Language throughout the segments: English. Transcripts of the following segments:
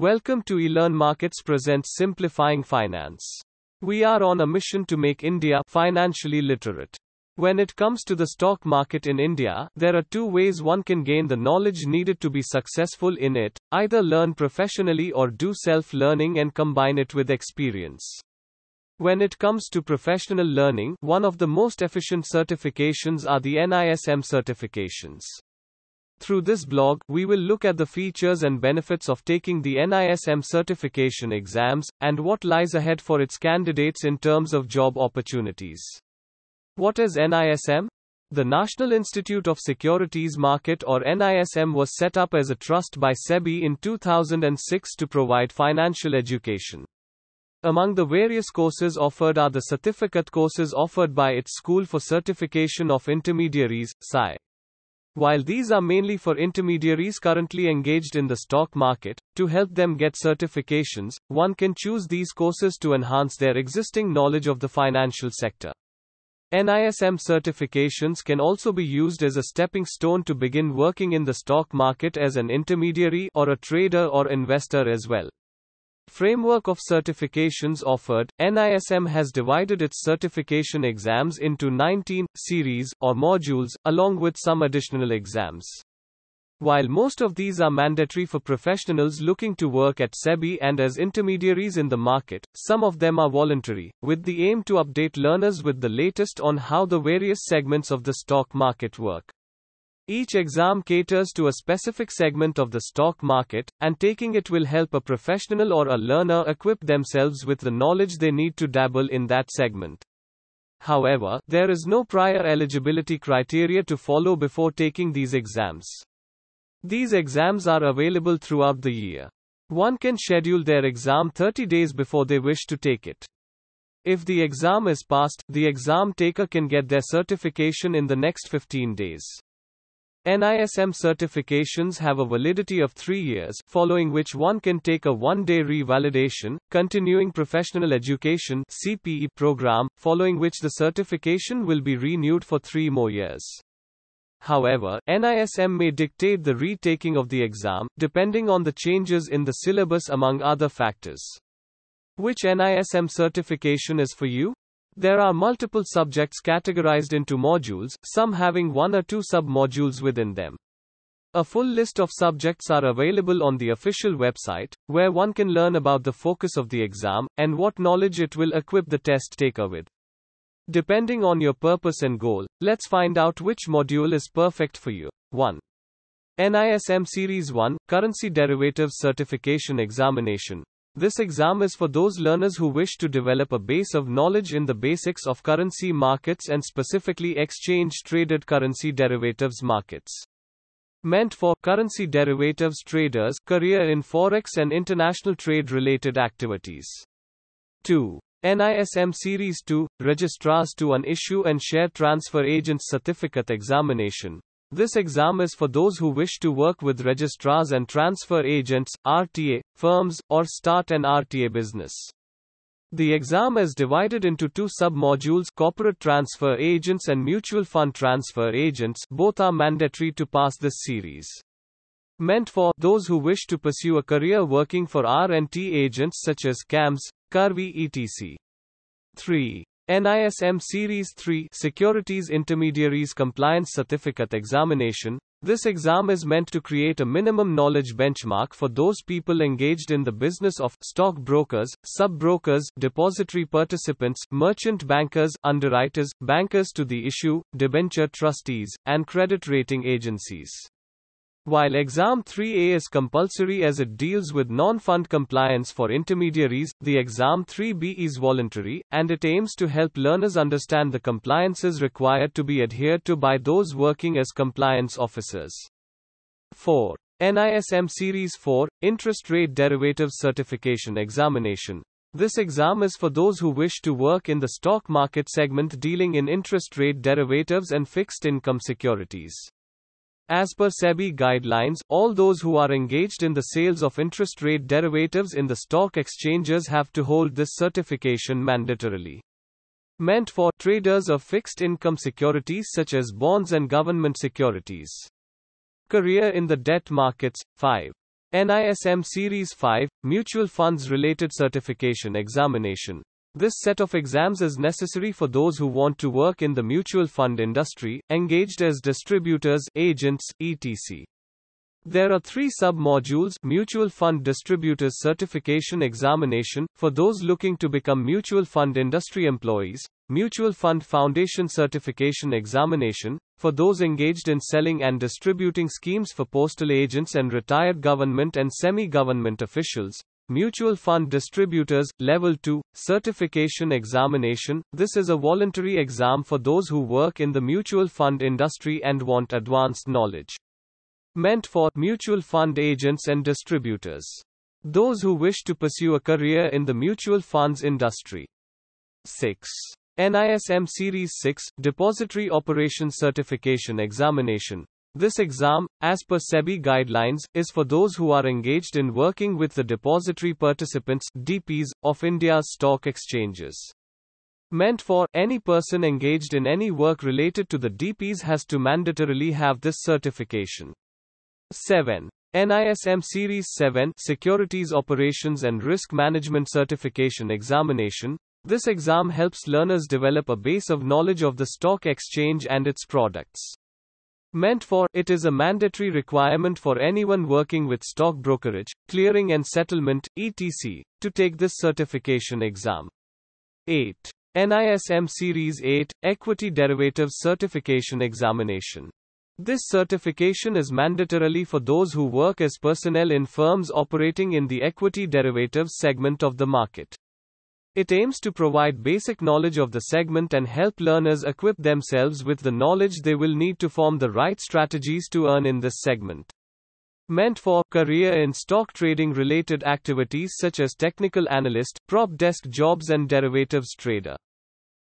Welcome to eLearn Markets presents Simplifying Finance. We are on a mission to make India financially literate. When it comes to the stock market in India, there are two ways one can gain the knowledge needed to be successful in it either learn professionally or do self learning and combine it with experience. When it comes to professional learning, one of the most efficient certifications are the NISM certifications. Through this blog, we will look at the features and benefits of taking the NISM certification exams, and what lies ahead for its candidates in terms of job opportunities. What is NISM? The National Institute of Securities Market or NISM was set up as a trust by SEBI in 2006 to provide financial education. Among the various courses offered are the certificate courses offered by its School for Certification of Intermediaries, SCI. While these are mainly for intermediaries currently engaged in the stock market, to help them get certifications, one can choose these courses to enhance their existing knowledge of the financial sector. NISM certifications can also be used as a stepping stone to begin working in the stock market as an intermediary or a trader or investor as well. Framework of certifications offered, NISM has divided its certification exams into 19 series or modules, along with some additional exams. While most of these are mandatory for professionals looking to work at SEBI and as intermediaries in the market, some of them are voluntary, with the aim to update learners with the latest on how the various segments of the stock market work. Each exam caters to a specific segment of the stock market, and taking it will help a professional or a learner equip themselves with the knowledge they need to dabble in that segment. However, there is no prior eligibility criteria to follow before taking these exams. These exams are available throughout the year. One can schedule their exam 30 days before they wish to take it. If the exam is passed, the exam taker can get their certification in the next 15 days. NISM certifications have a validity of three years, following which one can take a one-day revalidation, continuing professional education CPE program, following which the certification will be renewed for three more years. However, NISM may dictate the retaking of the exam, depending on the changes in the syllabus among other factors. Which NISM certification is for you? There are multiple subjects categorized into modules, some having one or two sub-modules within them. A full list of subjects are available on the official website, where one can learn about the focus of the exam, and what knowledge it will equip the test taker with. Depending on your purpose and goal, let's find out which module is perfect for you. 1. NISM Series 1 Currency Derivatives Certification Examination this exam is for those learners who wish to develop a base of knowledge in the basics of currency markets and specifically exchange traded currency derivatives markets. Meant for currency derivatives traders, career in forex and international trade related activities. 2. NISM Series 2 Registrars to an Issue and Share Transfer agent Certificate Examination. This exam is for those who wish to work with registrars and transfer agents, RTA, firms, or start an RTA business. The exam is divided into two sub-modules corporate transfer agents and mutual fund transfer agents both are mandatory to pass this series. Meant for those who wish to pursue a career working for R&T agents such as CAMS, Karvy etc. 3. NISM Series 3 Securities Intermediaries Compliance Certificate Examination. This exam is meant to create a minimum knowledge benchmark for those people engaged in the business of stock brokers, sub-brokers, depository participants, merchant bankers, underwriters, bankers to the issue, debenture trustees, and credit rating agencies. While Exam 3A is compulsory as it deals with non-fund compliance for intermediaries, the Exam 3B is voluntary, and it aims to help learners understand the compliances required to be adhered to by those working as compliance officers. 4. NISM Series 4 Interest Rate Derivatives Certification Examination. This exam is for those who wish to work in the stock market segment dealing in interest rate derivatives and fixed income securities. As per SEBI guidelines, all those who are engaged in the sales of interest rate derivatives in the stock exchanges have to hold this certification mandatorily. Meant for traders of fixed income securities such as bonds and government securities. Career in the debt markets 5. NISM Series 5 Mutual Funds Related Certification Examination. This set of exams is necessary for those who want to work in the mutual fund industry, engaged as distributors, agents, etc. There are three sub-modules Mutual Fund Distributors Certification Examination, for those looking to become mutual fund industry employees, Mutual Fund Foundation Certification Examination, for those engaged in selling and distributing schemes for postal agents and retired government and semi-government officials, Mutual Fund Distributors, Level 2, Certification Examination. This is a voluntary exam for those who work in the mutual fund industry and want advanced knowledge meant for mutual fund agents and distributors. Those who wish to pursue a career in the mutual funds industry. 6. NISM Series 6 Depository Operations Certification Examination. This exam, as per SEBI guidelines, is for those who are engaged in working with the depository participants DPs of India's stock exchanges. Meant for any person engaged in any work related to the DPs has to mandatorily have this certification. 7. NISM Series 7 Securities Operations and Risk Management Certification Examination. This exam helps learners develop a base of knowledge of the stock exchange and its products. Meant for, it is a mandatory requirement for anyone working with stock brokerage, clearing and settlement, etc., to take this certification exam. 8. NISM Series 8 Equity Derivatives Certification Examination. This certification is mandatorily for those who work as personnel in firms operating in the equity derivatives segment of the market. It aims to provide basic knowledge of the segment and help learners equip themselves with the knowledge they will need to form the right strategies to earn in this segment. Meant for career in stock trading related activities such as technical analyst, prop desk jobs, and derivatives trader.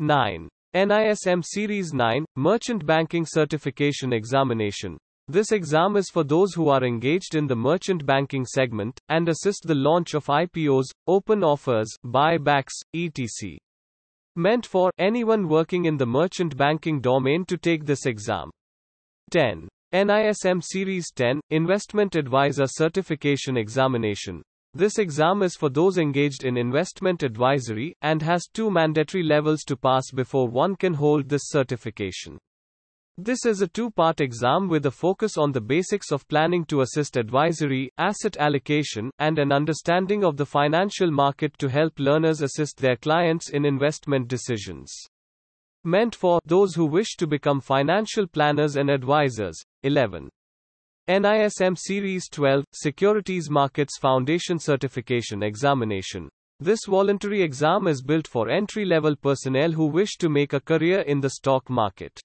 9. NISM Series 9 Merchant Banking Certification Examination. This exam is for those who are engaged in the merchant banking segment and assist the launch of IPOs, open offers, buybacks, etc. Meant for anyone working in the merchant banking domain to take this exam. 10. NISM Series 10 Investment Advisor Certification Examination. This exam is for those engaged in investment advisory, and has two mandatory levels to pass before one can hold this certification. This is a two part exam with a focus on the basics of planning to assist advisory, asset allocation, and an understanding of the financial market to help learners assist their clients in investment decisions. Meant for those who wish to become financial planners and advisors. 11. NISM Series 12 Securities Markets Foundation Certification Examination. This voluntary exam is built for entry level personnel who wish to make a career in the stock market.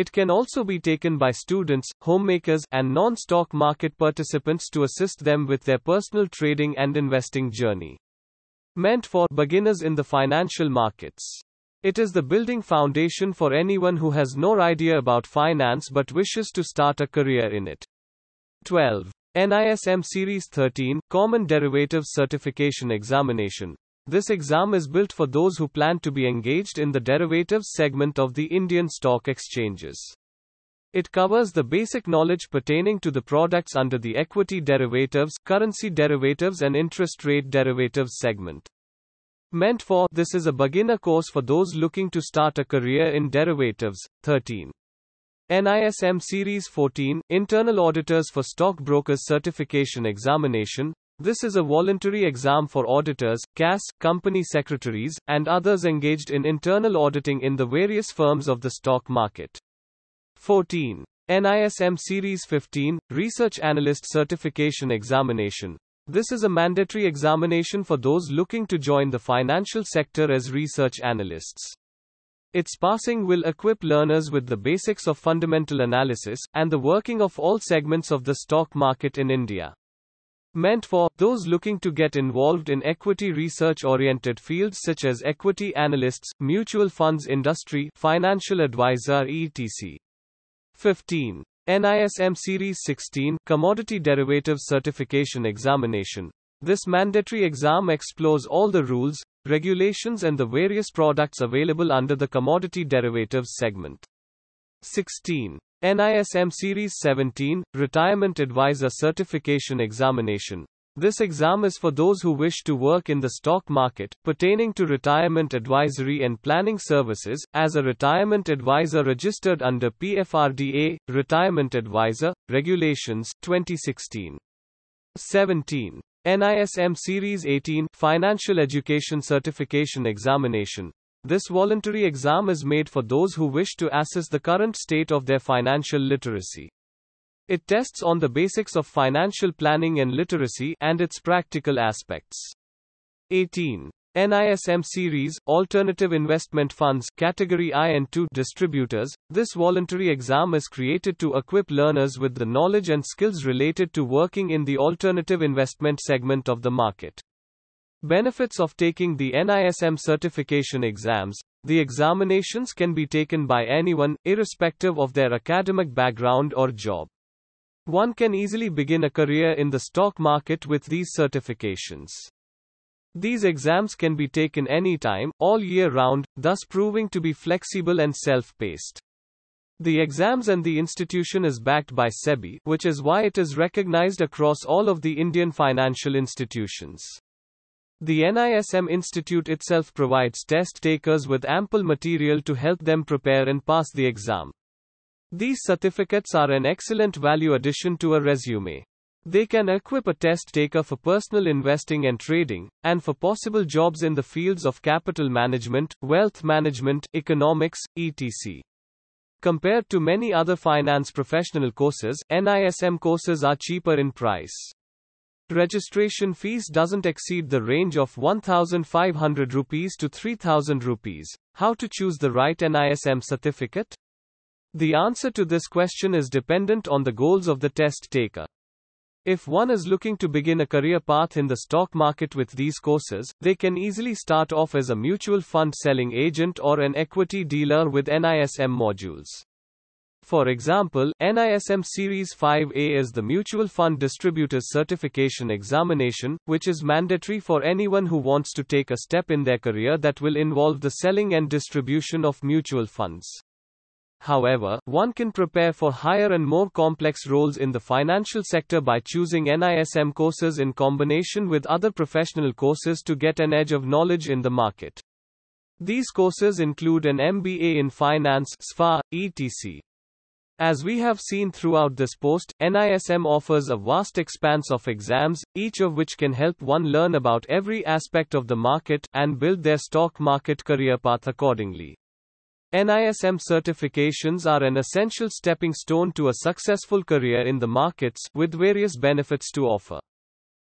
It can also be taken by students, homemakers, and non stock market participants to assist them with their personal trading and investing journey. Meant for beginners in the financial markets. It is the building foundation for anyone who has no idea about finance but wishes to start a career in it. 12. NISM Series 13 Common Derivatives Certification Examination. This exam is built for those who plan to be engaged in the derivatives segment of the Indian stock exchanges. It covers the basic knowledge pertaining to the products under the equity derivatives, currency derivatives, and interest rate derivatives segment. Meant for this is a beginner course for those looking to start a career in derivatives. 13. NISM Series 14 Internal Auditors for Stockbrokers Certification Examination. This is a voluntary exam for auditors, CAS, company secretaries, and others engaged in internal auditing in the various firms of the stock market. 14. NISM Series 15 Research Analyst Certification Examination. This is a mandatory examination for those looking to join the financial sector as research analysts. Its passing will equip learners with the basics of fundamental analysis and the working of all segments of the stock market in India. Meant for those looking to get involved in equity research oriented fields such as equity analysts, mutual funds industry, financial advisor, etc. 15. NISM Series 16 Commodity Derivatives Certification Examination. This mandatory exam explores all the rules, regulations, and the various products available under the commodity derivatives segment. 16. NISM Series 17, Retirement Advisor Certification Examination. This exam is for those who wish to work in the stock market, pertaining to retirement advisory and planning services, as a retirement advisor registered under PFRDA, Retirement Advisor, Regulations, 2016. 17. NISM Series 18, Financial Education Certification Examination. This voluntary exam is made for those who wish to assess the current state of their financial literacy. It tests on the basics of financial planning and literacy and its practical aspects. 18. NISM Series, Alternative Investment Funds, Category I and II Distributors. This voluntary exam is created to equip learners with the knowledge and skills related to working in the alternative investment segment of the market. Benefits of taking the NISM certification exams. The examinations can be taken by anyone, irrespective of their academic background or job. One can easily begin a career in the stock market with these certifications. These exams can be taken anytime, all year round, thus proving to be flexible and self paced. The exams and the institution is backed by SEBI, which is why it is recognized across all of the Indian financial institutions. The NISM Institute itself provides test takers with ample material to help them prepare and pass the exam. These certificates are an excellent value addition to a resume. They can equip a test taker for personal investing and trading, and for possible jobs in the fields of capital management, wealth management, economics, etc. Compared to many other finance professional courses, NISM courses are cheaper in price. Registration fees doesn't exceed the range of 1500 rupees to 3000 rupees. How to choose the right NISM certificate? The answer to this question is dependent on the goals of the test taker. If one is looking to begin a career path in the stock market with these courses, they can easily start off as a mutual fund selling agent or an equity dealer with NISM modules. For example, NISM Series 5A is the Mutual Fund Distributors Certification Examination, which is mandatory for anyone who wants to take a step in their career that will involve the selling and distribution of mutual funds. However, one can prepare for higher and more complex roles in the financial sector by choosing NISM courses in combination with other professional courses to get an edge of knowledge in the market. These courses include an MBA in Finance, CFA, etc. As we have seen throughout this post, NISM offers a vast expanse of exams, each of which can help one learn about every aspect of the market and build their stock market career path accordingly. NISM certifications are an essential stepping stone to a successful career in the markets, with various benefits to offer.